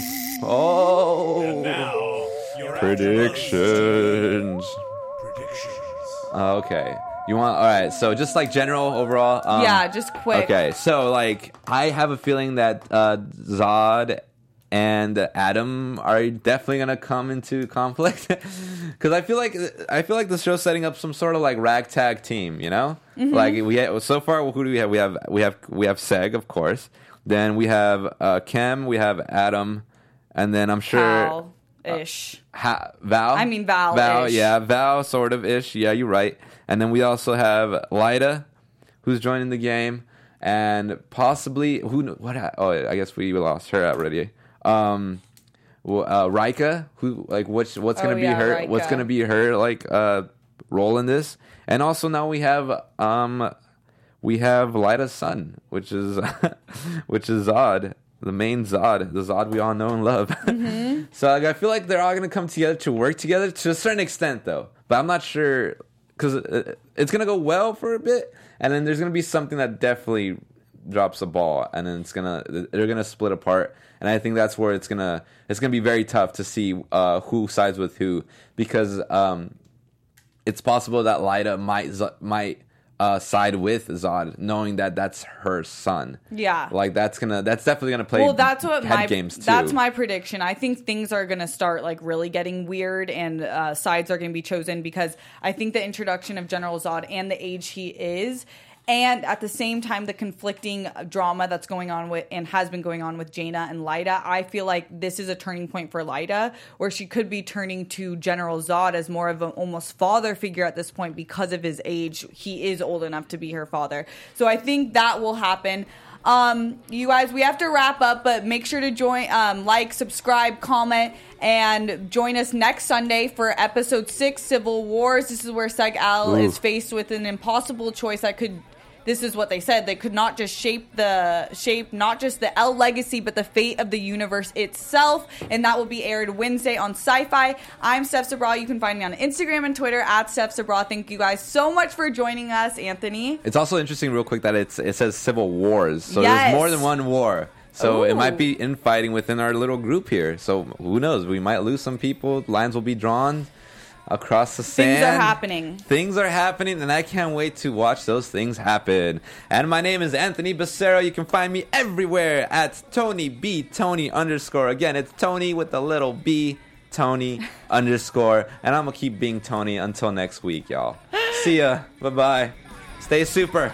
Oh. Predictions. Okay. You want all right? So just like general overall. Um, Yeah, just quick. Okay, so like I have a feeling that uh, Zod and Adam are definitely gonna come into conflict because I feel like I feel like the show's setting up some sort of like ragtag team. You know, Mm-hmm. like we so far. Who do we have? We have we have we have Seg, of course. Then we have uh, Kem. We have Adam, and then I'm sure. Ish. Ha- Val. I mean, Val-ish. Val, yeah, Val, sort of ish. Yeah, you're right. And then we also have Lyta, who's joining the game, and possibly who? What? Oh, I guess we lost her already. Um, uh, Rika, who like what's what's gonna Oh, be yeah, her? Rika. What's gonna be her like uh role in this? And also now we have um we have Lyta's son, which is which is Zod, the main Zod, the Zod we all know and love. Mm-hmm. so like, I feel like they're all gonna come together to work together to a certain extent, though. But I'm not sure because it's gonna go well for a bit, and then there's gonna be something that definitely drops a ball, and then it's gonna they're gonna split apart. And I think that's where it's gonna it's gonna be very tough to see uh, who sides with who because um, it's possible that Lyta might Z- might uh, side with Zod, knowing that that's her son. Yeah. like that's gonna that's definitely gonna play. Well, that's what my games too. that's my prediction. I think things are to start like really getting weird, and uh, sides are to be chosen because I think the introduction of General Zod and the age he is, and at the same time the conflicting drama that's going on with and has been going on with Jayna and Lyta. I feel like this is a turning point for Lyta, where she could be turning to General Zod as more of an almost father figure at this point because of his age. He is old enough to be her father, so I think that will happen. Um, you guys, we have to wrap up, but make sure to join, um, like, subscribe, comment, and join us next Sunday for episode six, Civil Wars. This is where Seg-El is faced with an impossible choice that could. This is what they said. They could not just shape the shape, not just the El legacy, but the fate of the universe itself. And that will be aired Wednesday on Syfy. I'm Steph Sabraw. You can find me on Instagram and Twitter at Steph Sabraw. Thank you guys so much for joining us, Anthony. It's also interesting, real quick, that it's it says civil wars, so Yes. there's more than one war. So it might be infighting within our little group here. So who knows? We might lose some people. Lines will be drawn across the sand. Things are happening. Things are happening, and I can't wait to watch those things happen. And my name is Anthony Baccera. You can find me everywhere at Tony B Tony underscore. Again, it's Tony with a little B Tony underscore. And I'm gonna keep being Tony until next week, y'all. See ya. Bye bye. Stay super.